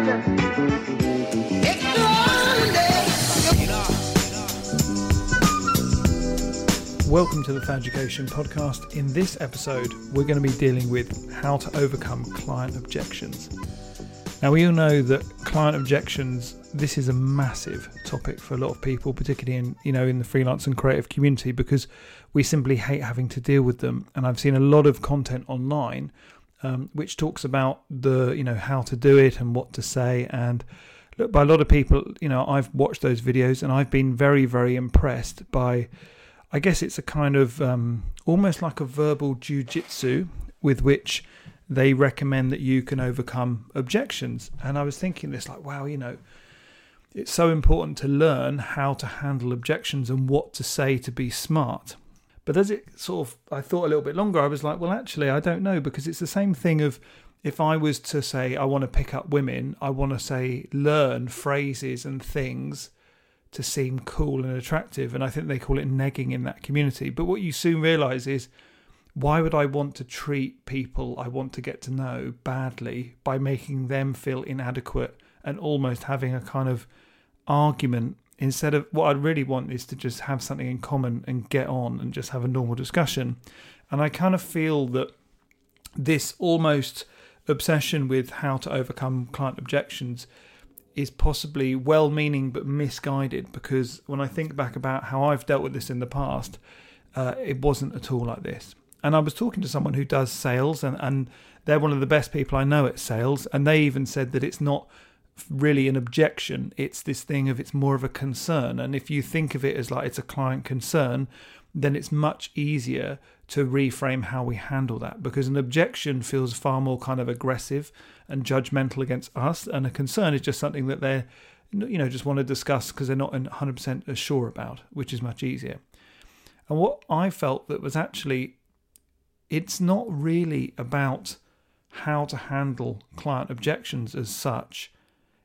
Welcome to the Thaducation podcast. In this episode, we're going to be dealing with how to overcome client objections. Now, we all know that client objections, this is a massive topic for a lot of people, particularly in, you know, in the freelance and creative community, because we simply hate having to deal with them. And I've seen a lot of content online um, which talks about the, you know, how to do it and what to say. And look, by a lot of people, you know, I've watched those videos and I've been very, very impressed by I guess it's a kind of um, almost like a verbal jujitsu with which they recommend that you can overcome objections. And I was thinking this, like, wow, you know, it's so important to learn how to handle objections and what to say to be smart. But as it sort of, I thought a little bit longer, I was like, well, actually, I don't know, because it's the same thing of if I was to say, I want to pick up women, I want to say, learn phrases and things to seem cool and attractive. And I think they call it negging in that community. But what you soon realize is why would I want to treat people I want to get to know badly by making them feel inadequate and almost having a kind of argument instead of what I really want is to just have something in common and get on and just have a normal discussion. And I kind of feel that this almost obsession with how to overcome client objections is possibly well meaning but misguided because when I think back about how I've dealt with this in the past, uh, it wasn't at all like this. And I was talking to someone who does sales, and, and they're one of the best people I know at sales, and they even said that it's not really an objection, it's this thing of it's more of a concern. And if you think of it as like it's a client concern, then it's much easier to reframe how we handle that because an objection feels far more kind of aggressive and judgmental against us, and a concern is just something that they're you know just want to discuss because they're not 100% sure about, which is much easier. And what I felt that was actually it's not really about how to handle client objections as such.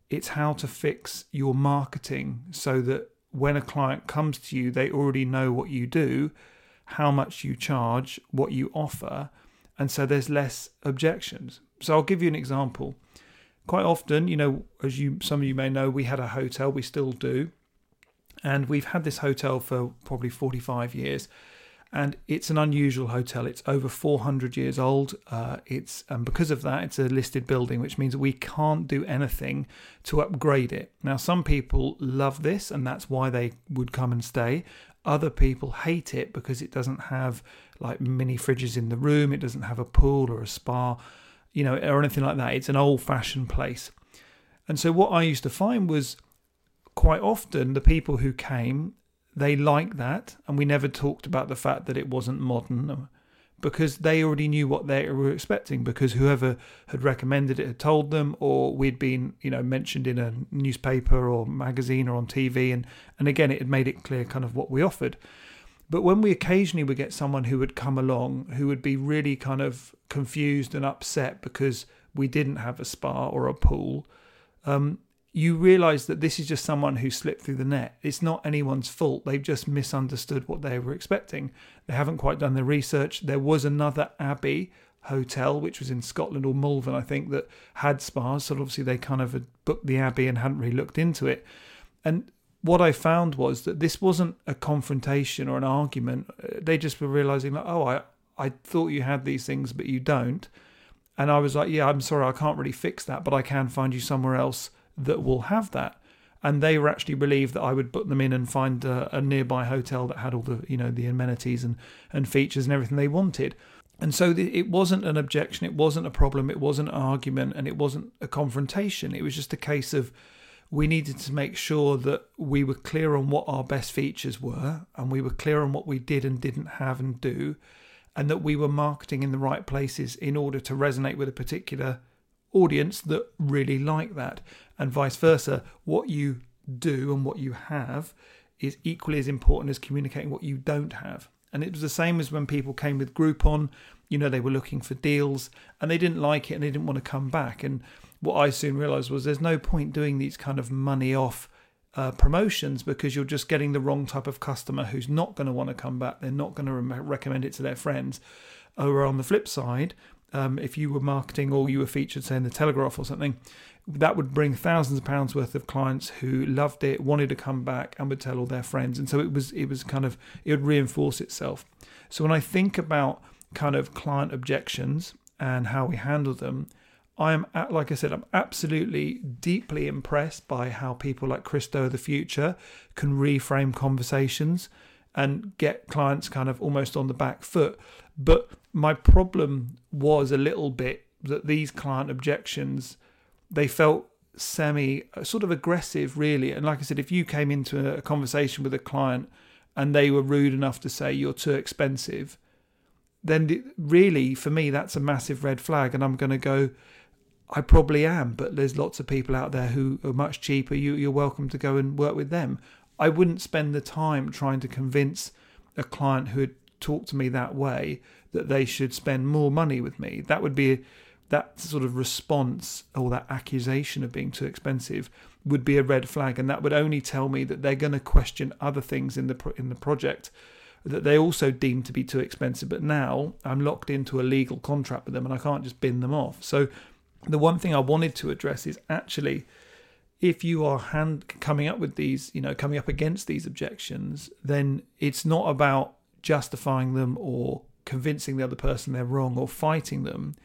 It's how to fix your marketing so that when a client comes to you, they already know what you do, how much you charge, what you offer, and so there's less objections. So I'll give you an example. Quite often, you know, as you some of you may know, we had a hotel, we still do, and we've had this hotel for probably 45 years and it's an unusual hotel. It's over 400 years old. Uh, it's and because of that, it's a listed building, which means we can't do anything to upgrade it. Now, some people love this, and that's why they would come and stay. Other people hate it because it doesn't have like mini fridges in the room. It doesn't have a pool or a spa, you know, or anything like that. It's an old-fashioned place. And so, what I used to find was quite often the people who came they liked that, and we never talked about the fact that it wasn't modern because they already knew what they were expecting because whoever had recommended it had told them or we'd been you know mentioned in a newspaper or magazine or on TV and and again it had made it clear kind of what we offered. But when we occasionally would get someone who would come along who would be really kind of confused and upset because we didn't have a spa or a pool um, you realize that this is just someone who slipped through the net. It's not anyone's fault. They've just misunderstood what they were expecting. They haven't quite done their research. There was another Abbey hotel, which was in Scotland or Malvern, I think, that had spas. So obviously they kind of had booked the Abbey and hadn't really looked into it. And what I found was that this wasn't a confrontation or an argument. Uh, they just were realizing that, oh, I, I thought you had these things, but you don't. And I was like, yeah, I'm sorry, I can't really fix that, but I can find you somewhere else that will have that. And they were actually relieved that I would put them in and find a, a nearby hotel that had all the you know the amenities and, and features and everything they wanted. And so it wasn't an objection, it wasn't a problem, it wasn't an argument, and it wasn't a confrontation. It was just a case of we needed to make sure that we were clear on what our best features were, and we were clear on what we did and didn't have and do, and that we were marketing in the right places in order to resonate with a particular audience that really like that, and vice versa. What you do and what you have is equally as important as communicating what you don't have. And it was the same as when people came with Groupon, you know, they were looking for deals and they didn't like it and they didn't want to come back. And what I soon realized was there's no point doing these kind of money off uh, promotions because you're just getting the wrong type of customer who's not going to want to come back. They're not going to re- recommend it to their friends. Or on the flip side, um, if you were marketing or you were featured, say, in the Telegraph or something, that would bring thousands of pounds worth of clients who loved it, wanted to come back, and would tell all their friends. And so it was, it was kind of, it would reinforce itself. So when I think about kind of client objections and how we handle them, I am, like I said, I'm absolutely deeply impressed by how people like Chris Do of the Futur can reframe conversations and get clients kind of almost on the back foot. But my problem was a little bit that these client objections, they felt semi uh, sort of aggressive, really. And like I said, if you came into a conversation with a client and they were rude enough to say you're too expensive, then really for me that's a massive red flag, and I'm going to go I probably am, but there's lots of people out there who are much cheaper. You, you're welcome to go and work with them. I wouldn't spend the time trying to convince a client who had talked to me that way that they should spend more money with me. That would be that sort of response or that accusation of being too expensive would be a red flag, and that would only tell me that they're going to question other things in the in the project that they also deem to be too expensive. But now I'm locked into a legal contract with them, and I can't just bin them off. So the one thing I wanted to address is actually if you are hand coming up with these, you know, coming up against these objections, then it's not about justifying them or convincing the other person they're wrong or fighting them.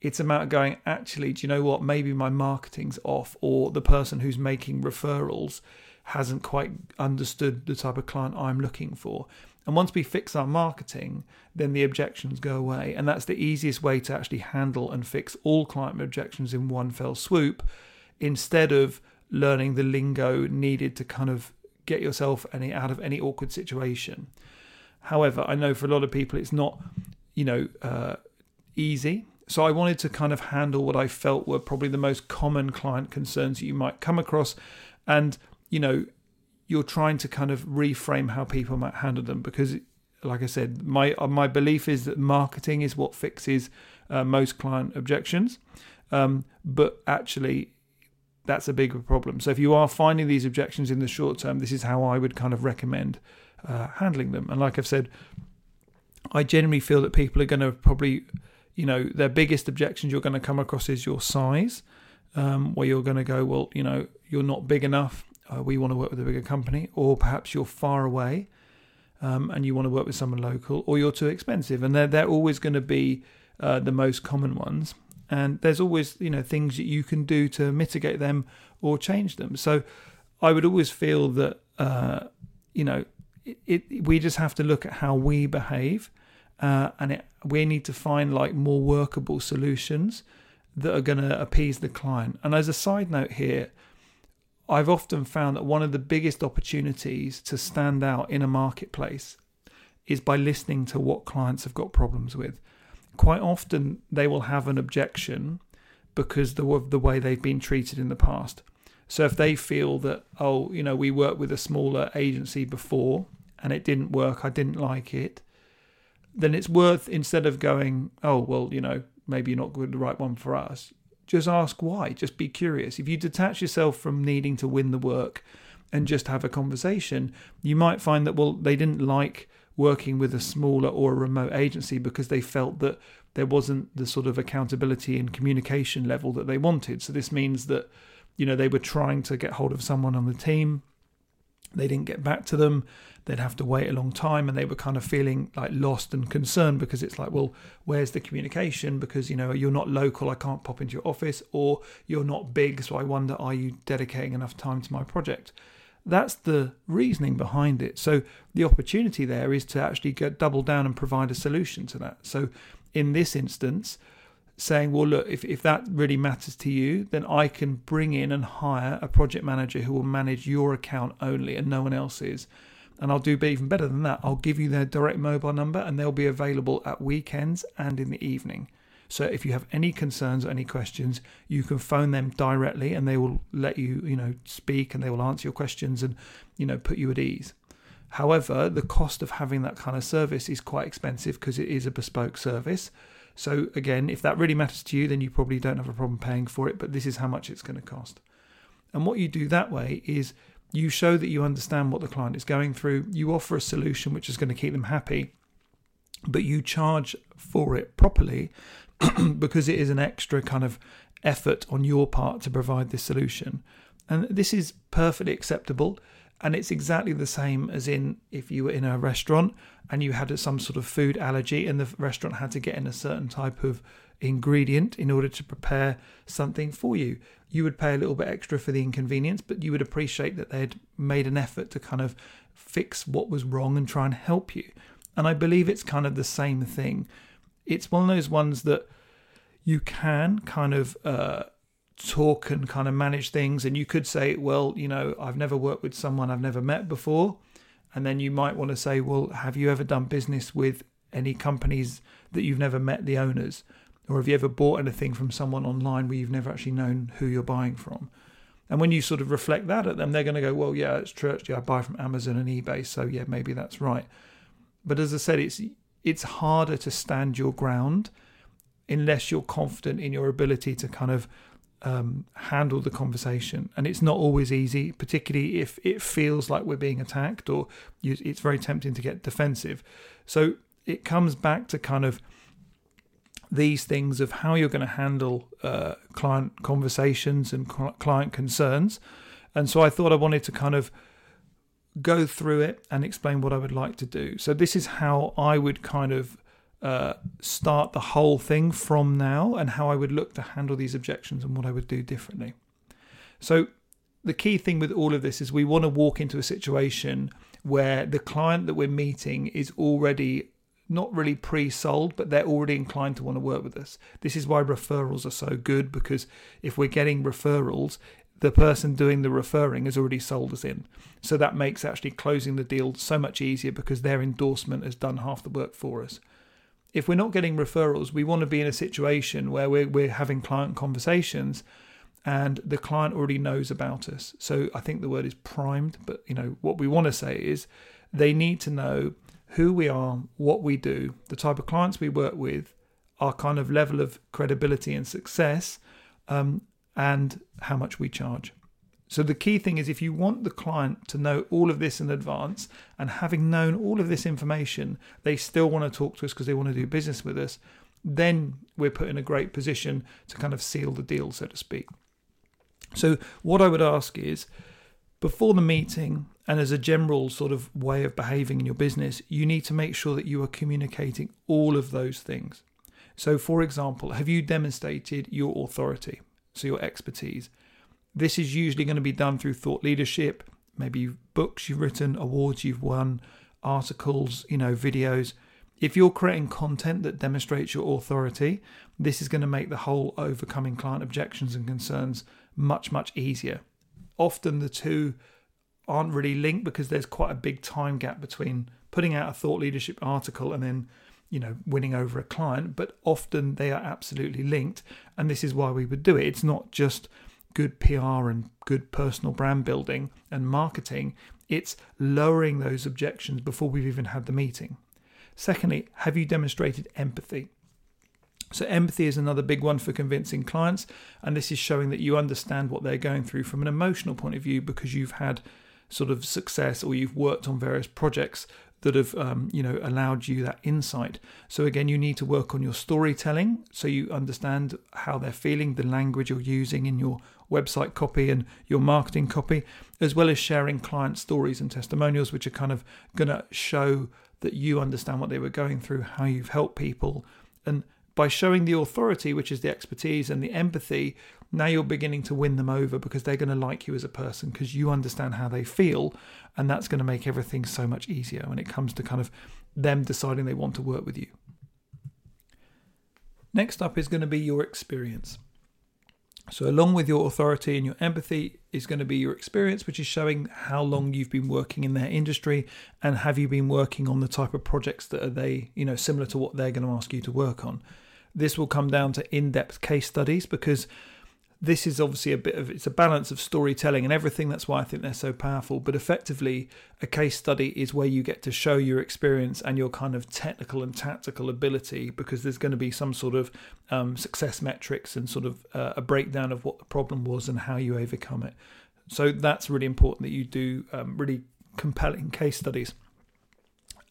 It's about going, actually, do you know what? Maybe my marketing's off, or the person who's making referrals hasn't quite understood the type of client I'm looking for. And once we fix our marketing, then the objections go away. And that's the easiest way to actually handle and fix all client objections in one fell swoop instead of learning the lingo needed to kind of get yourself any out of any awkward situation. However, I know for a lot of people it's not, you know, uh, easy. So I wanted to kind of handle what I felt were probably the most common client concerns that you might come across, and you know, you're trying to kind of reframe how people might handle them because like I said, my uh, my belief is that marketing is what fixes uh, most client objections, um, but actually that's a bigger problem. So if you are finding these objections in the short term, this is how I would kind of recommend uh, handling them. And like I've said, I generally feel that people are going to probably, you know, their biggest objections you're going to come across is your size, um, where you're going to go, well, you know, you're not big enough uh, we want to work with a bigger company, or perhaps you're far away um, and you want to work with someone local, or you're too expensive, and they're they're always going to be uh, the most common ones. And there's always you know things that you can do to mitigate them or change them. So I would always feel that uh, you know it, it, we just have to look at how we behave, uh, and it, we need to find like more workable solutions that are going to appease the client. And as a side note here, I've often found that one of the biggest opportunities to stand out in a marketplace is by listening to what clients have got problems with. Quite often, they will have an objection because of the way they've been treated in the past. So if they feel that, oh, you know, we worked with a smaller agency before and it didn't work, I didn't like it, then it's worth instead of going, oh, well, you know, maybe you're not the right one for us, just ask why. Just be curious. If you detach yourself from needing to win the work and just have a conversation, you might find that, well, they didn't like working with a smaller or a remote agency because they felt that there wasn't the sort of accountability and communication level that they wanted. So this means that, you know, they were trying to get hold of someone on the team. They didn't get back to them. They'd have to wait a long time and they were kind of feeling like lost and concerned because it's like well where's the communication? Because you know you're not local i can't pop into your office or you're not big so i wonder are you dedicating enough time to my project? That's the reasoning behind it. So the opportunity there is to actually get double down and provide a solution to that. So in this instance saying, well, look, if, if that really matters to you, then I can bring in and hire a project manager who will manage your account only and no one else's. And I'll do even better than that. I'll give you their direct mobile number and they'll be available at weekends and in the evening. So if you have any concerns or any questions, you can phone them directly and they will let you, you know, speak and they will answer your questions and, you know, put you at ease. However, the cost of having that kind of service is quite expensive because it is a bespoke service. So again, if that really matters to you, then you probably don't have a problem paying for it, but this is how much it's going to cost. And what you do that way is You show that you understand what the client is going through. You offer a solution which is going to keep them happy, but you charge for it properly because it is an extra kind of effort on your part to provide this solution. And this is perfectly acceptable. And it's exactly the same as in if you were in a restaurant and you had some sort of food allergy and the restaurant had to get in a certain type of ingredient in order to prepare something for you. You would pay a little bit extra for the inconvenience, but you would appreciate that they'd made an effort to kind of fix what was wrong and try and help you. And I believe it's kind of the same thing. It's one of those ones that you can kind of uh, talk and kind of manage things. And you could say, well, you know, I've never worked with someone I've never met before. And then you might want to say, well, have you ever done business with any companies that you've never met the owners? Or have you ever bought anything from someone online where you've never actually known who you're buying from? And when you sort of reflect that at them, they're going to go, well, yeah, it's true. Actually, I buy from Amazon and eBay. So, yeah, maybe that's right. But as I said, it's it's harder to stand your ground unless you're confident in your ability to kind of um, handle the conversation. And it's not always easy, particularly if it feels like we're being attacked or you, it's very tempting to get defensive. So it comes back to kind of these things of how you're going to handle uh, client conversations and client concerns. And so I thought I wanted to kind of go through it and explain what I would like to do. So this is how I would kind of uh, start the whole thing from now and how I would look to handle these objections and what I would do differently. So, the key thing with all of this is we want to walk into a situation where the client that we're meeting is already not really pre sold, but they're already inclined to want to work with us. This is why referrals are so good because if we're getting referrals, the person doing the referring has already sold us in. So that makes actually closing the deal so much easier because their endorsement has done half the work for us if we're not getting referrals, we want to be in a situation where we're, we're having client conversations and the client already knows about us. So I think the word is primed, but you know what we want to say is they need to know who we are, what we do, the type of clients we work with, our kind of level of credibility and success, um, and how much we charge. So the key thing is if you want the client to know all of this in advance and having known all of this information, they still want to talk to us because they want to do business with us, then we're put in a great position to kind of seal the deal, so to speak. So what I would ask is before the meeting and as a general sort of way of behaving in your business, you need to make sure that you are communicating all of those things. So, for example, have you demonstrated your authority, so your expertise? This is usually going to be done through thought leadership, maybe books you've written, awards you've won, articles, you know, videos. If you're creating content that demonstrates your authority, this is going to make the whole overcoming client objections and concerns much, much easier. Often the two aren't really linked because there's quite a big time gap between putting out a thought leadership article and then you know winning over a client but often they are absolutely linked and this is why we would do it it's not just good PR and good personal brand building and marketing, it's lowering those objections before we've even had the meeting. Secondly, have you demonstrated empathy? So, empathy is another big one for convincing clients, and this is showing that you understand what they're going through from an emotional point of view because you've had sort of success or you've worked on various projects that have um, you know allowed you that insight. So again you need to work on your storytelling so you understand how they're feeling the language you're using in your website copy and your marketing copy as well as sharing client stories and testimonials which are kind of going to show that you understand what they were going through how you've helped people. And by showing the authority which is the expertise and the empathy now you're beginning to win them over because they're going to like you as a person because you understand how they feel and that's going to make everything so much easier when it comes to kind of them deciding they want to work with you. Next up is going to be your experience. So along with your authority and your empathy is going to be your experience which is showing how long you've been working in their industry and have you been working on the type of projects that are they you know similar to what they're going to ask you to work on. This will come down to in-depth case studies because this is obviously a bit of it's a balance of storytelling and everything that's why i think they're so powerful but effectively a case study is where you get to show your experience and your kind of technical and tactical ability because there's going to be some sort of um, success metrics and sort of uh, a breakdown of what the problem was and how you overcome it So that's really important that you do um, really compelling case studies.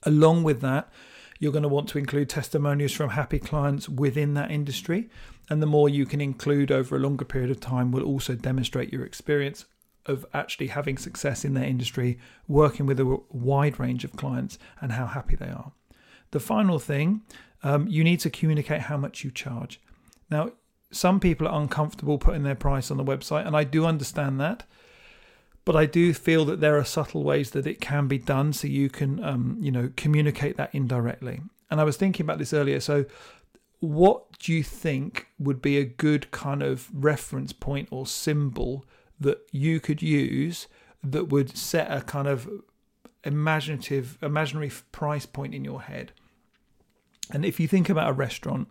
Along with that, you're going to want to include testimonials from happy clients within that industry. And the more you can include over a longer period of time will also demonstrate your experience of actually having success in their industry, working with a wide range of clients, and how happy they are. The final thing, um, you need to communicate how much you charge. Now, some people are uncomfortable putting their price on the website, and I do understand that. But I do feel that there are subtle ways that it can be done, so you can, um, you know, communicate that indirectly. And I was thinking about this earlier. So, what do you think would be a good kind of reference point or symbol that you could use that would set a kind of imaginative, imaginary price point in your head? And if you think about a restaurant,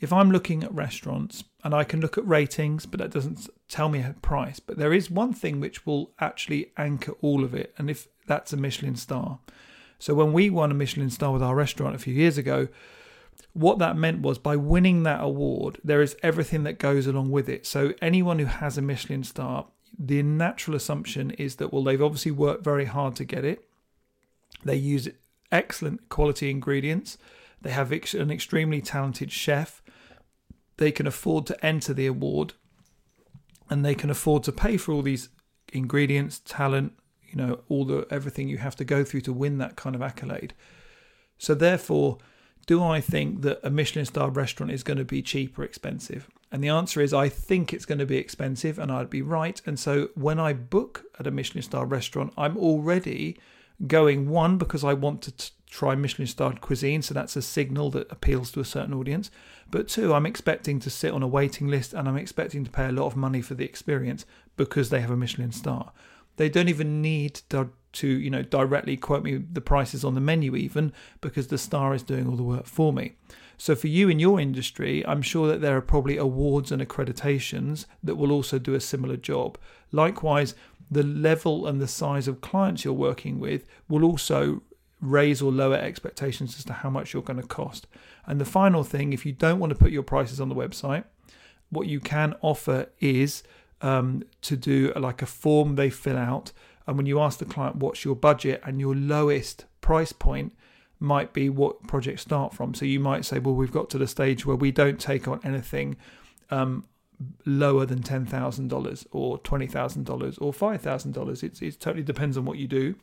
if I'm looking at restaurants and I can look at ratings, but that doesn't tell me a price, but there is one thing which will actually anchor all of it, and if that's a Michelin star. So when we won a Michelin star with our restaurant a few years ago, what that meant was by winning that award, there is everything that goes along with it. So anyone who has a Michelin star, the natural assumption is that well, they've obviously worked very hard to get it. They use excellent quality ingredients. They have an extremely talented chef they can afford to enter the award and they can afford to pay for all these ingredients, talent, you know, all the everything you have to go through to win that kind of accolade. So therefore, do I think that a Michelin star restaurant is going to be cheap or expensive? And the answer is I think it's going to be expensive and I'd be right. And so when I book at a Michelin star restaurant, I'm already going one because I want to t- try Michelin starred cuisine, so that's a signal that appeals to a certain audience. But two, I'm expecting to sit on a waiting list and I'm expecting to pay a lot of money for the experience because they have a Michelin star. They don't even need to, to you know directly quote me the prices on the menu even because the star is doing all the work for me. So for you in your industry, I'm sure that there are probably awards and accreditations that will also do a similar job. Likewise, the level and the size of clients you're working with will also raise or lower expectations as to how much you're going to cost. And the final thing, if you don't want to put your prices on the website, what you can offer is um, to do like a form they fill out. And when you ask the client what's your budget and your lowest price point might be what projects start from. So you might say, well, we've got to the stage where we don't take on anything um, lower than $10,000 or $20,000 or $5,000. It's, it totally depends on what you do.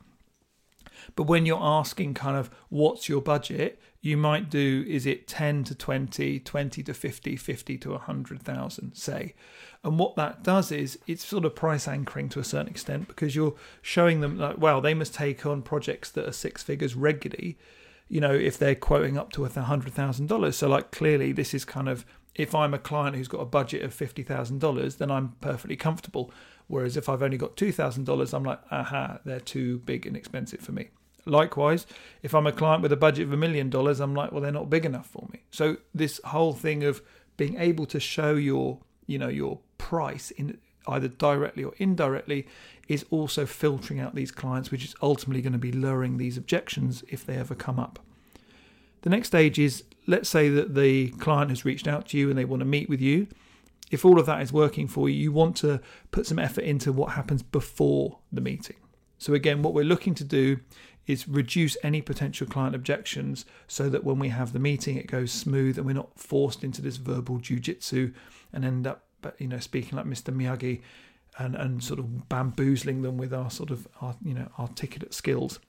But when you're asking kind of what's your budget, you might do is it 10 to 20, 20 to 50, 50 to 100,000, say. And what that does is it's sort of price anchoring to a certain extent because you're showing them like, well, they must take on projects that are six figures regularly, you know, if they're quoting up to a $100,000. So, like, clearly, this is kind of if I'm a client who's got a budget of $50,000, then I'm perfectly comfortable. Whereas if I've only got $2,000, I'm like, aha, they're too big and expensive for me. Likewise, if I'm a client with a budget of a million dollars, I'm like, well, they're not big enough for me. So this whole thing of being able to show your, you know, your price in either directly or indirectly is also filtering out these clients, which is ultimately going to be lowering these objections if they ever come up. The next stage is let's say that the client has reached out to you and they want to meet with you. If all of that is working for you, you want to put some effort into what happens before the meeting. So, again, what we're looking to do is reduce any potential client objections so that when we have the meeting, it goes smooth and we're not forced into this verbal jujitsu and end up, you know, speaking like Mr. Miyagi and, and sort of bamboozling them with our sort of, our, you know, articulate skills.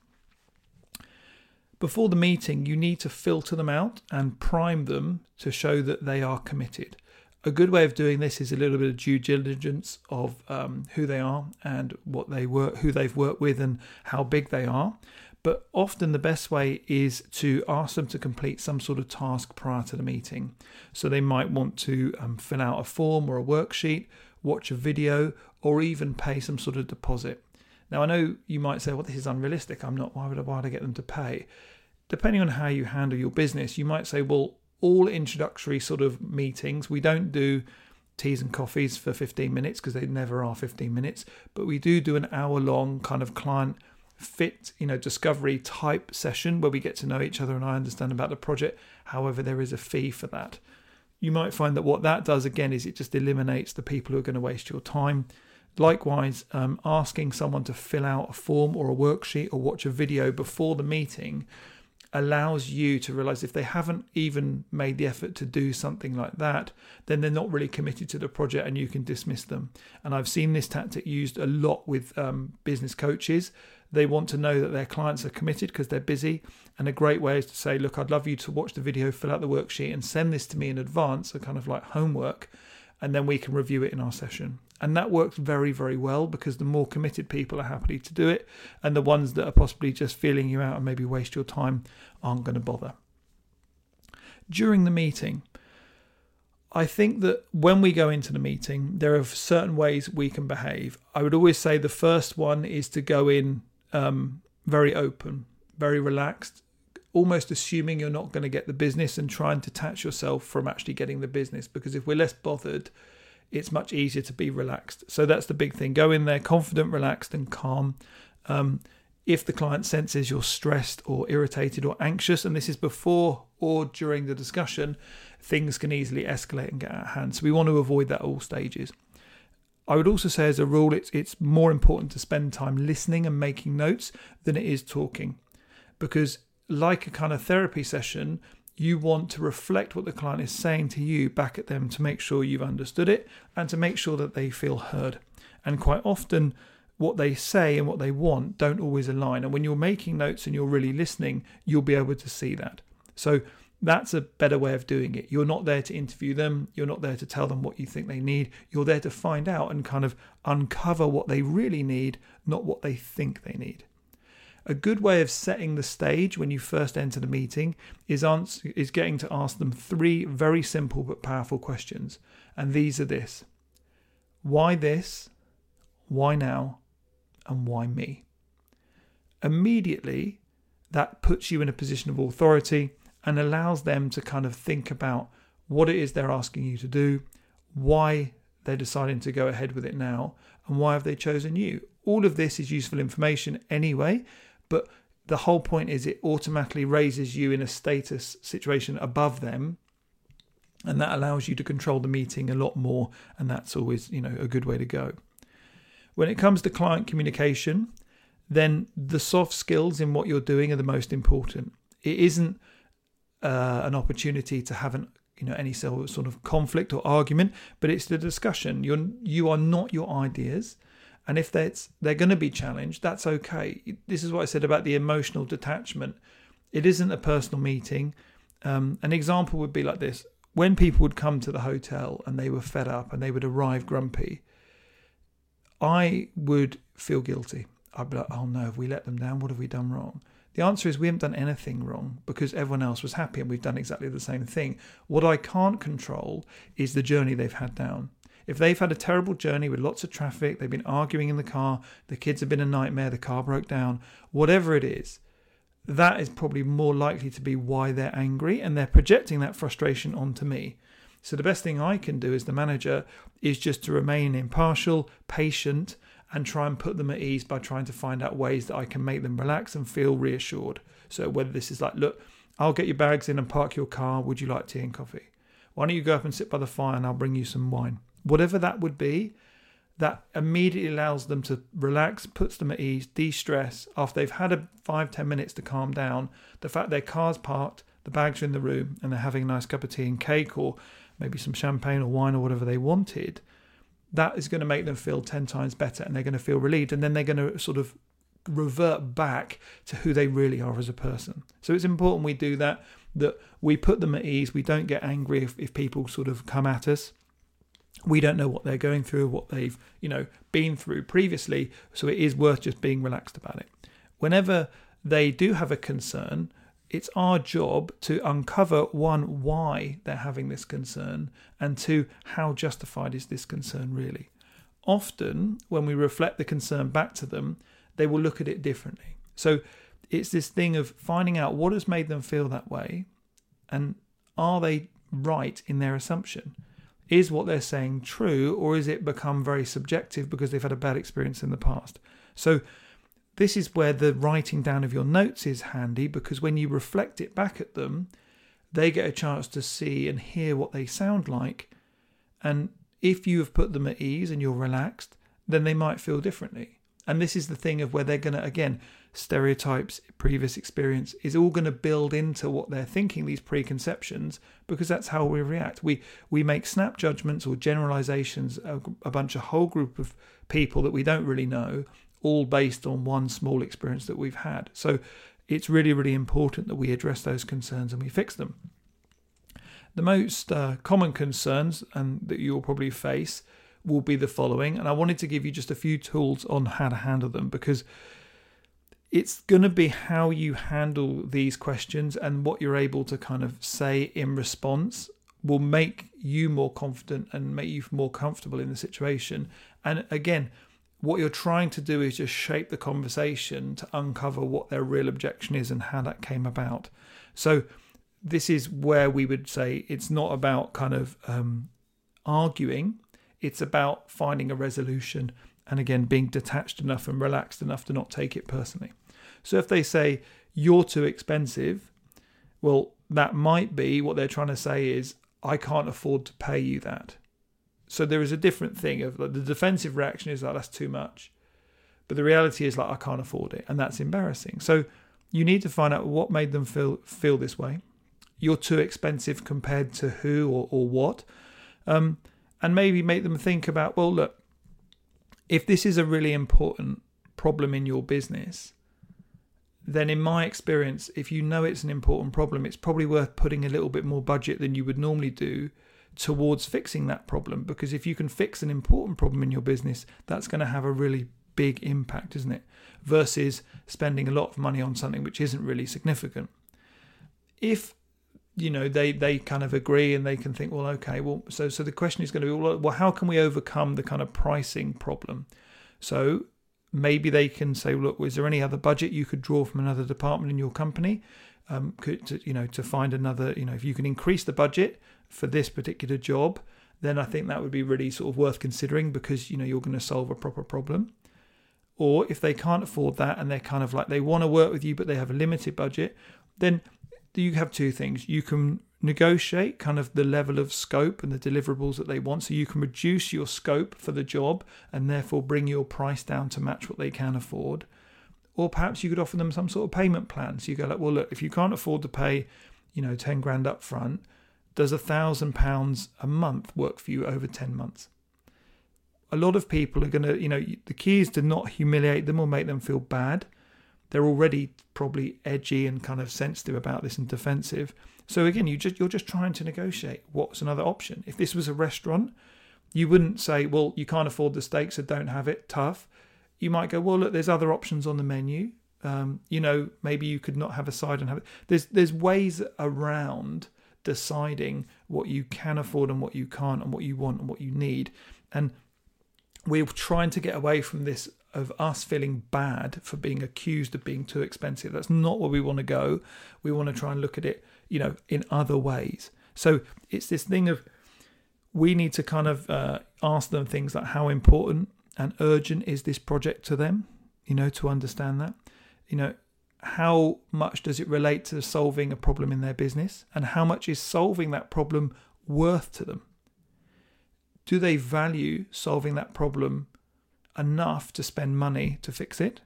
Before the meeting, you need to filter them out and prime them to show that they are committed. A good way of doing this is a little bit of due diligence of um, who they are and what they work, who they've worked with, and how big they are. But often the best way is to ask them to complete some sort of task prior to the meeting. So they might want to um, fill out a form or a worksheet, watch a video, or even pay some sort of deposit. Now I know you might say, "Well, this is unrealistic. I'm not. Why would I? Why would I get them to pay?" Depending on how you handle your business, you might say, "Well, all introductory sort of meetings. We don't do teas and coffees for 15 minutes because they never are 15 minutes, but we do do an hour long kind of client fit, you know, discovery type session where we get to know each other and I understand about the project. However, there is a fee for that. You might find that what that does again is it just eliminates the people who are going to waste your time. Likewise, um, asking someone to fill out a form or a worksheet or watch a video before the meeting allows you to realize if they haven't even made the effort to do something like that, then they're not really committed to the project and you can dismiss them. And I've seen this tactic used a lot with um, business coaches. They want to know that their clients are committed because they're busy. And a great way is to say, Look, I'd love you to watch the video, fill out the worksheet, and send this to me in advance, a kind of like homework. And then we can review it in our session. And that works very, very well because the more committed people are happy to do it, and the ones that are possibly just feeling you out and maybe waste your time aren't going to bother. During the meeting, I think that when we go into the meeting, there are certain ways we can behave. I would always say the first one is to go in um, very open, very relaxed, almost assuming you're not going to get the business and try and detach yourself from actually getting the business. Because if we're less bothered, it's much easier to be relaxed. So that's the big thing. Go in there confident, relaxed, and calm. Um, if the client senses you're stressed or irritated or anxious, and this is before or during the discussion, things can easily escalate and get out of hand. So we want to avoid that at all stages. I would also say, as a rule, it's it's more important to spend time listening and making notes than it is talking, because like a kind of therapy session, you want to reflect what the client is saying to you back at them to make sure you've understood it and to make sure that they feel heard. And quite often, what they say and what they want don't always align. And when you're making notes and you're really listening, you'll be able to see that. So that's a better way of doing it. You're not there to interview them, you're not there to tell them what you think they need. You're there to find out and kind of uncover what they really need, not what they think they need. A good way of setting the stage when you first enter the meeting is is getting to ask them three very simple but powerful questions. And these are this. Why this? Why now? And why me? Immediately that puts you in a position of authority and allows them to kind of think about what it is they're asking you to do, why they're deciding to go ahead with it now, and why have they chosen you. All of this is useful information anyway, but the whole point is it automatically raises you in a status situation above them and that allows you to control the meeting a lot more and that's always you know a good way to go. When it comes to client communication then the soft skills in what you're doing are the most important. It isn't uh, an opportunity to have an you know any sort of conflict or argument but it's the discussion. You're you are not your ideas and if that's they're going to be challenged, that's okay. This is what I said about the emotional detachment. It isn't a personal meeting. Um, an example would be like this: when people would come to the hotel and they were fed up and they would arrive grumpy, I would feel guilty. I'd be like, "Oh no, have we let them down? What have we done wrong?" The answer is we haven't done anything wrong because everyone else was happy and we've done exactly the same thing. What I can't control is the journey they've had down. If they've had a terrible journey with lots of traffic, they've been arguing in the car, the kids have been a nightmare, the car broke down, whatever it is, that is probably more likely to be why they're angry and they're projecting that frustration onto me. So the best thing I can do as the manager is just to remain impartial, patient, and try and put them at ease by trying to find out ways that I can make them relax and feel reassured. So whether this is like, look, I'll get your bags in and park your car. Would you like tea and coffee? Why don't you go up and sit by the fire and I'll bring you some wine? Whatever that would be, that immediately allows them to relax, puts them at ease, de stress after they've had a five, ten minutes to calm down. The fact their car's parked, the bags are in the room, and they're having a nice cup of tea and cake or maybe some champagne or wine or whatever they wanted, that is going to make them feel 10 times better and they're going to feel relieved. And then they're going to sort of revert back to who they really are as a person. So it's important we do that, that we put them at ease. We don't get angry if, if people sort of come at us we don't know what they're going through, what they've, you know, been through previously, so it is worth just being relaxed about it. Whenever they do have a concern, it's our job to uncover one, why they're having this concern, and two, how justified is this concern really. Often, when we reflect the concern back to them, they will look at it differently. So it's this thing of finding out what has made them feel that way, and are they right in their assumption? Is what they're saying true or is it become very subjective because they've had a bad experience in the past? So, this is where the writing down of your notes is handy because when you reflect it back at them, they get a chance to see and hear what they sound like. And if you have put them at ease and you're relaxed, then they might feel differently. And this is the thing of where they're going to, again, stereotypes, previous experience is all going to build into what they're thinking, these preconceptions, because that's how we react. We we make snap judgments or generalizations, a, a bunch of whole group of people that we don't really know, all based on one small experience that we've had. So it's really, really important that we address those concerns and we fix them. The most uh, common concerns and that you'll probably face will be the following. And I wanted to give you just a few tools on how to handle them because it's going to be how you handle these questions and what you're able to kind of say in response will make you more confident and make you more comfortable in the situation. And again, what you're trying to do is just shape the conversation to uncover what their real objection is and how that came about. So, this is where we would say it's not about kind of um, arguing it's about finding a resolution and again being detached enough and relaxed enough to not take it personally. So if they say you're too expensive, well, that might be what they're trying to say is I can't afford to pay you that. So there is a different thing of like, the defensive reaction is like that's too much, but the reality is like I can't afford it, and that's embarrassing. So you need to find out what made them feel feel this way. You're too expensive compared to who or, or what. Um, and maybe make them think about well, look, if this is a really important problem in your business, then in my experience, if you know it's an important problem, it's probably worth putting a little bit more budget than you would normally do towards fixing that problem. Because if you can fix an important problem in your business, that's going to have a really big impact, isn't it? Versus spending a lot of money on something which isn't really significant. If you know they they kind of agree and they can think well okay well so so the question is going to be well, well how can we overcome the kind of pricing problem so maybe they can say look is there any other budget you could draw from another department in your company um, could to, you know to find another you know if you can increase the budget for this particular job then I think that would be really sort of worth considering because you know you're going to solve a proper problem or if they can't afford that and they're kind of like they want to work with you but they have a limited budget then you have two things. You can negotiate kind of the level of scope and the deliverables that they want. So you can reduce your scope for the job and therefore bring your price down to match what they can afford. Or perhaps you could offer them some sort of payment plan. So you go like, well, look, if you can't afford to pay, you know, 10 grand up front, does a thousand pounds a month work for you over 10 months? A lot of people are going to, you know, the key is to not humiliate them or make them feel bad they're already probably edgy and kind of sensitive about this and defensive. So again, you just you're just trying to negotiate what's another option. If this was a restaurant, you wouldn't say, "Well, you can't afford the steak, so don't have it." Tough. You might go, "Well, look, there's other options on the menu. Um, you know, maybe you could not have a side and have it." There's there's ways around deciding what you can afford and what you can't, and what you want and what you need. And we're trying to get away from this of us feeling bad for being accused of being too expensive. That's not where we want to go. We want to try and look at it, you know, in other ways. So it's this thing of we need to kind of uh, ask them things like how important and urgent is this project to them, you know, to understand that, you know, how much does it relate to solving a problem in their business and how much is solving that problem worth to them? Do they value solving that problem enough to spend money to fix it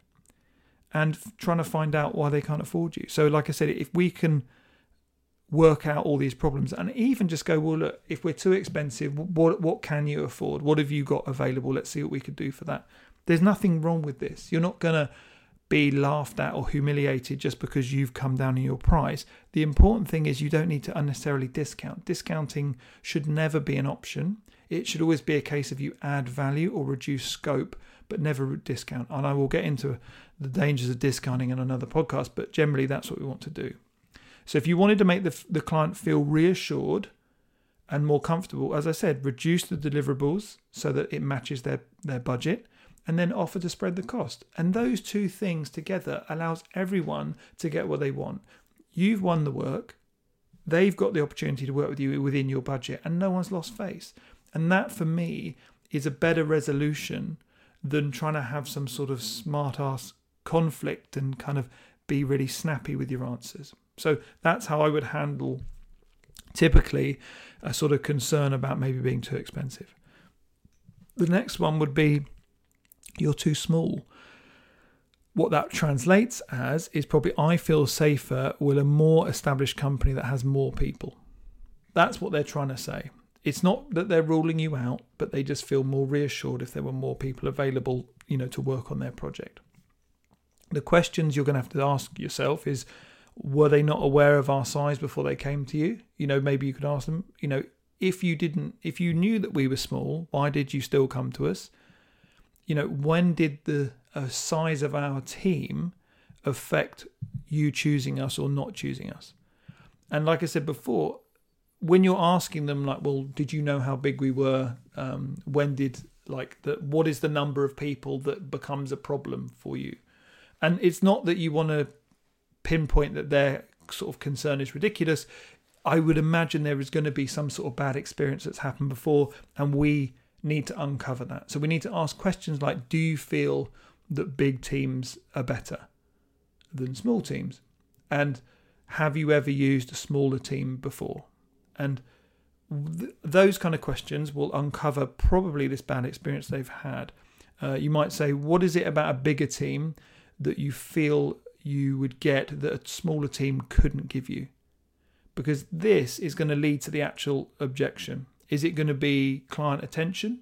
and trying to find out why they can't afford you. So, like I said, if we can work out all these problems and even just go, well, look, if we're too expensive, what what can you afford? What have you got available? Let's see what we could do for that. There's nothing wrong with this. You're not gonna be laughed at or humiliated just because you've come down in your price. The important thing is you don't need to unnecessarily discount. Discounting should never be an option. It should always be a case of you add value or reduce scope, but never discount. And I will get into the dangers of discounting in another podcast, but generally that's what we want to do. So if you wanted to make the, the client feel reassured and more comfortable, as I said, reduce the deliverables so that it matches their, their budget and then offer to spread the cost. And those two things together allows everyone to get what they want. You've won the work, they've got the opportunity to work with you within your budget, and no one's lost face. And that for me is a better resolution than trying to have some sort of smart ass conflict and kind of be really snappy with your answers. So that's how I would handle typically a sort of concern about maybe being too expensive. The next one would be you're too small. What that translates as is probably I feel safer with a more established company that has more people. That's what they're trying to say. It's not that they're ruling you out, but they just feel more reassured if there were more people available, you know, to work on their project. The questions you're going to have to ask yourself is were they not aware of our size before they came to you? You know, maybe you could ask them, you know, if you didn't, if you knew that we were small, why did you still come to us? You know, when did the uh, size of our team affect you choosing us or not choosing us? And like I said before, when you're asking them, like, well, did you know how big we were? Um, when did like the what is the number of people that becomes a problem for you? And it's not that you want to pinpoint that their sort of concern is ridiculous. I would imagine there is going to be some sort of bad experience that's happened before, and we need to uncover that. So we need to ask questions like Do you feel that big teams are better than small teams? And have you ever used a smaller team before? And th- those kind of questions will uncover probably this bad experience they've had. Uh, you might say, What is it about a bigger team that you feel you would get that a smaller team couldn't give you? Because this is going to lead to the actual objection. Is it going to be client attention?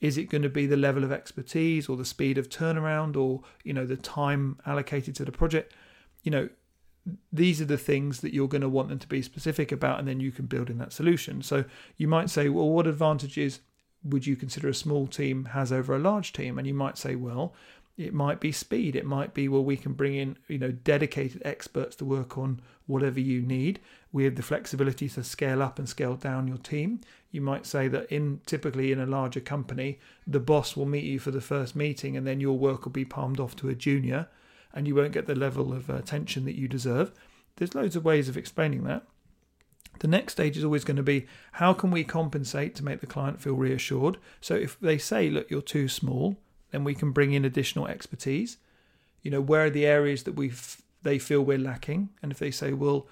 Is it going to be the level of expertise or the speed of turnaround or you know the time allocated to the project? You know, these are the things that you're going to want them to be specific about, and then you can build in that solution. So you might say, well, what advantages would you consider a small team has over a large team? And you might say, well, it might be speed. It might be well, we can bring in you know dedicated experts to work on whatever you need. We have the flexibility to scale up and scale down your team. You might say that in typically in a larger company, the boss will meet you for the first meeting, and then your work will be palmed off to a junior, and you won't get the level of attention that you deserve. There's loads of ways of explaining that. The next stage is always going to be how can we compensate to make the client feel reassured? So if they say, look, you're too small, then we can bring in additional expertise. You know, where are the areas that we they feel we're lacking? And if they say, well,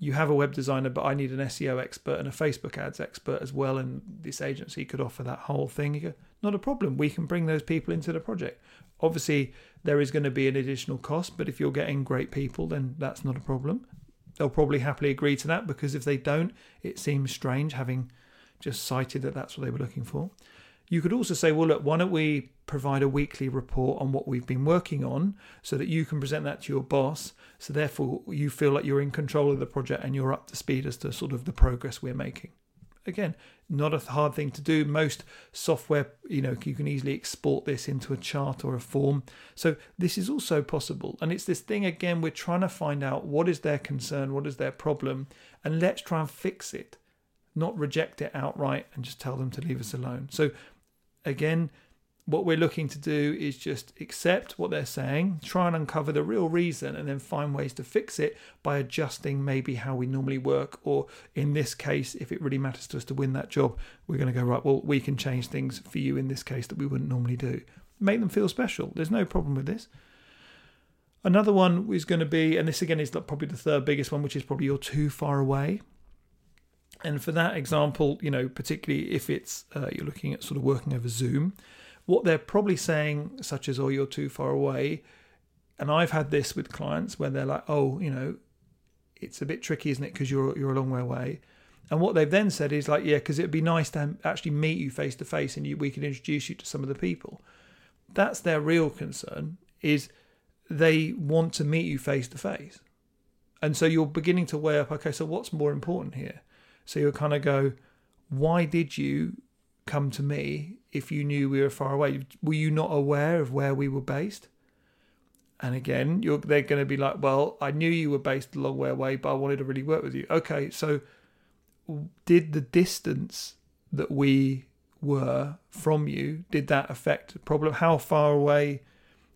you have a web designer, but I need an SEO expert and a Facebook ads expert as well, and this agency could offer that whole thing. Go, not a problem. We can bring those people into the project. Obviously, there is going to be an additional cost, but if you're getting great people, then that's not a problem. They'll probably happily agree to that because if they don't, it seems strange having just cited that that's what they were looking for. You could also say, well, look, why don't we provide a weekly report on what we've been working on so that you can present that to your boss. So, therefore, you feel like you're in control of the project and you're up to speed as to sort of the progress we're making. Again, not a hard thing to do. Most software, you know, you can easily export this into a chart or a form. So, this is also possible. And it's this thing again, we're trying to find out what is their concern, what is their problem, and let's try and fix it, not reject it outright and just tell them to leave us alone. So, again, what we're looking to do is just accept what they're saying, try and uncover the real reason, and then find ways to fix it by adjusting maybe how we normally work. Or in this case, if it really matters to us to win that job, we're going to go, right, well, we can change things for you in this case that we wouldn't normally do. Make them feel special. There's no problem with this. Another one is going to be, and this again is probably the third biggest one, which is probably you're too far away. And for that example, you know, particularly if it's uh, you're looking at sort of working over Zoom, what they're probably saying, such as, "Oh, you're too far away," and I've had this with clients where they're like, "Oh, you know, it's a bit tricky, isn't it? Because you're you're a long way away." And what they've then said is like, "Yeah, because it'd be nice to actually meet you face to face, and you, we can introduce you to some of the people." That's their real concern. Is they want to meet you face to face, and so you're beginning to weigh up. Okay, so what's more important here? So you'll kind of go, why did you come to me if you knew we were far away? Were you not aware of where we were based? And again, you're they're going to be like, well, I knew you were based a long way away, but I wanted to really work with you. Okay, so did the distance that we were from you did that affect the problem? How far away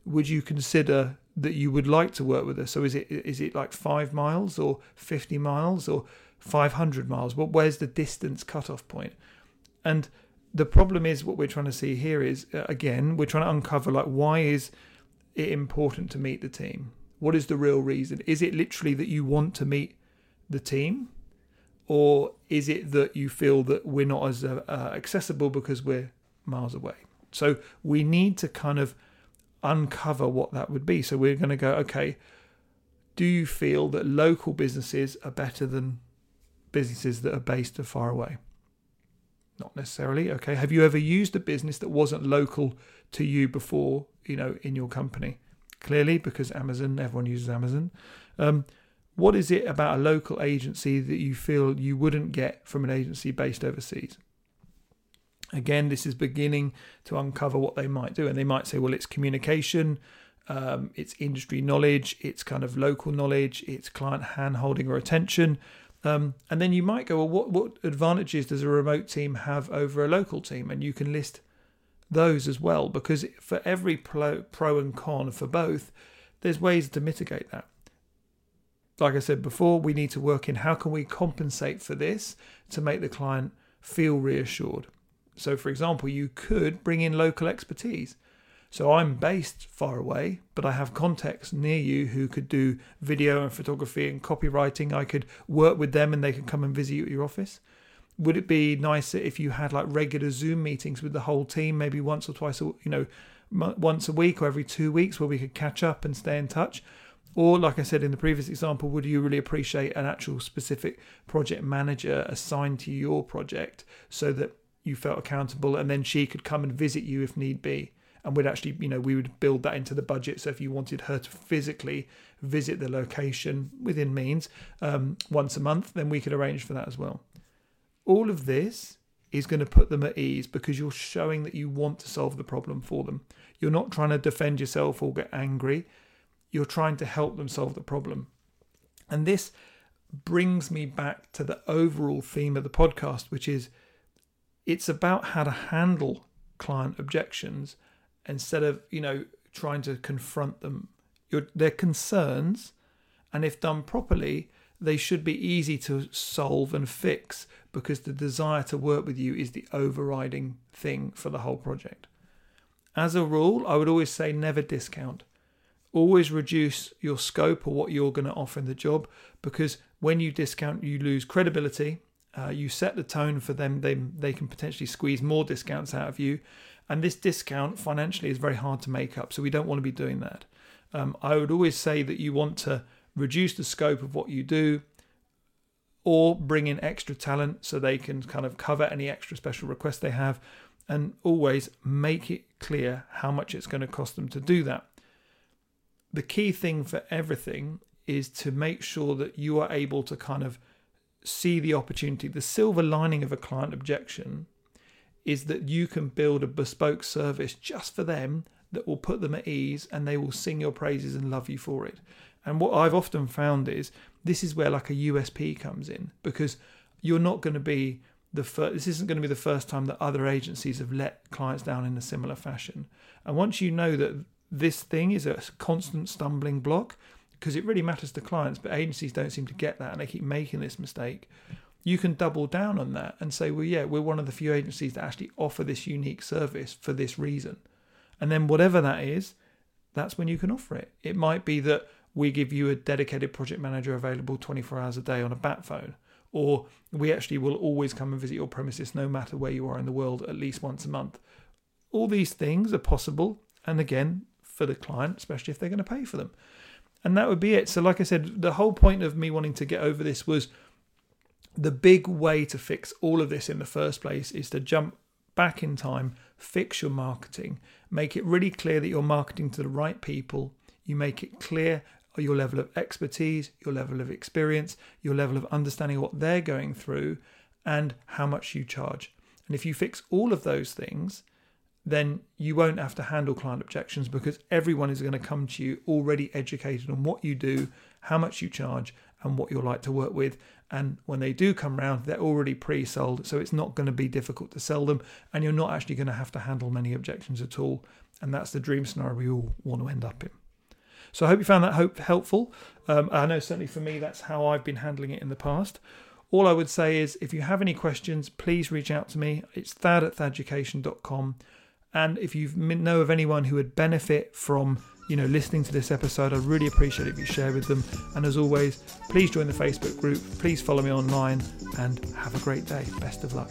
would you consider that you would like to work with us? So is it is it like five miles or fifty miles or 500 miles. But where's the distance cutoff point? And the problem is what we're trying to see here is uh, again we're trying to uncover like why is it important to meet the team? What is the real reason? Is it literally that you want to meet the team, or is it that you feel that we're not as uh, uh accessible because we're miles away? So we need to kind of uncover what that would be. So we're going to go, okay, do you feel that local businesses are better than businesses that are based far away? Not necessarily. Okay. Have you ever used a business that wasn't local to you before, you know, in your company? Clearly, because Amazon, everyone uses Amazon. Um, what is it about a local agency that you feel you wouldn't get from an agency based overseas? Again, this is beginning to uncover what they might do. And they might say, well, it's communication, um, it's industry knowledge, it's kind of local knowledge, it's client hand holding or attention. Um, and then you might go, well, what, what advantages does a remote team have over a local team? And you can list those as well, because for every pro, pro and con for both, there's ways to mitigate that like I said before, we need to work in how can we compensate for this to make the client feel reassured. So, for example, you could bring in local expertise. So, I'm based far away, but I have contacts near you who could do video and photography and copywriting. I could work with them and they could come and visit you at your office. Would it be nicer if you had like regular Zoom meetings with the whole team, maybe once or twice, you know, once a week or every two weeks, where we could catch up and stay in touch? Or, like I said in the previous example, would you really appreciate an actual specific project manager assigned to your project so that you felt accountable and then she could come and visit you if need be? And we'd actually, you know, we would build that into the budget. So if you wanted her to physically visit the location within means um, once a month, then we could arrange for that as well. All of this is going to put them at ease because you're showing that you want to solve the problem for them. You're not trying to defend yourself or get angry you're trying to help them solve the problem. And this brings me back to the overall theme of the podcast, which is it's about how to handle client objections instead of, you know, trying to confront them. Your, their concerns, and if done properly, they should be easy to solve and fix because the desire to work with you is the overriding thing for the whole project. As a rule, I would always say never discount always reduce your scope or what you're going to offer in the job because when you discount you lose credibility uh, you set the tone for them they, they can potentially squeeze more discounts out of you and this discount financially is very hard to make up so we don't want to be doing that um, i would always say that you want to reduce the scope of what you do or bring in extra talent so they can kind of cover any extra special requests they have and always make it clear how much it's going to cost them to do that the key thing for everything is to make sure that you are able to kind of see the opportunity. The silver lining of a client objection is that you can build a bespoke service just for them that will put them at ease and they will sing your praises and love you for it. And what I've often found is this is where like a USP comes in because you're not going to be the first, this isn't going to be the first time that other agencies have let clients down in a similar fashion. And once you know that this thing is a constant stumbling block because it really matters to clients, but agencies don't seem to get that and they keep making this mistake. You can double down on that and say, well, yeah, we're one of the few agencies that actually offer this unique service for this reason. And then, whatever that is, that's when you can offer it. It might be that we give you a dedicated project manager available 24 hours a day on a bat phone, or we actually will always come and visit your premises no matter where you are in the world at least once a month. All these things are possible. And again, for the client, especially if they're going to pay for them. And that would be it. So, like I said, the whole point of me wanting to get over this was the big way to fix all of this in the first place is to jump back in time, fix your marketing, make it really clear that you're marketing to the right people. You make it clear your level of expertise, your level of experience, your level of understanding what they're going through, and how much you charge. And if you fix all of those things, then you won't have to handle client objections because everyone is going to come to you already educated on what you do, how much you charge, and what you're like to work with. And when they do come round, they're already pre sold, so it's not going to be difficult to sell them, and you're not actually going to have to handle many objections at all. And that's the dream scenario we all want to end up in. So I hope you found that hope helpful. Um, I know certainly for me that's how I've been handling it in the past. All I would say is if you have any questions, please reach out to me. It's thad at thaducation.com. And if you know of anyone who would benefit from you know listening to this episode, I'd really appreciate it if you share with them. And as always, please join the Facebook group. Please follow me online and have a great day. Best of luck.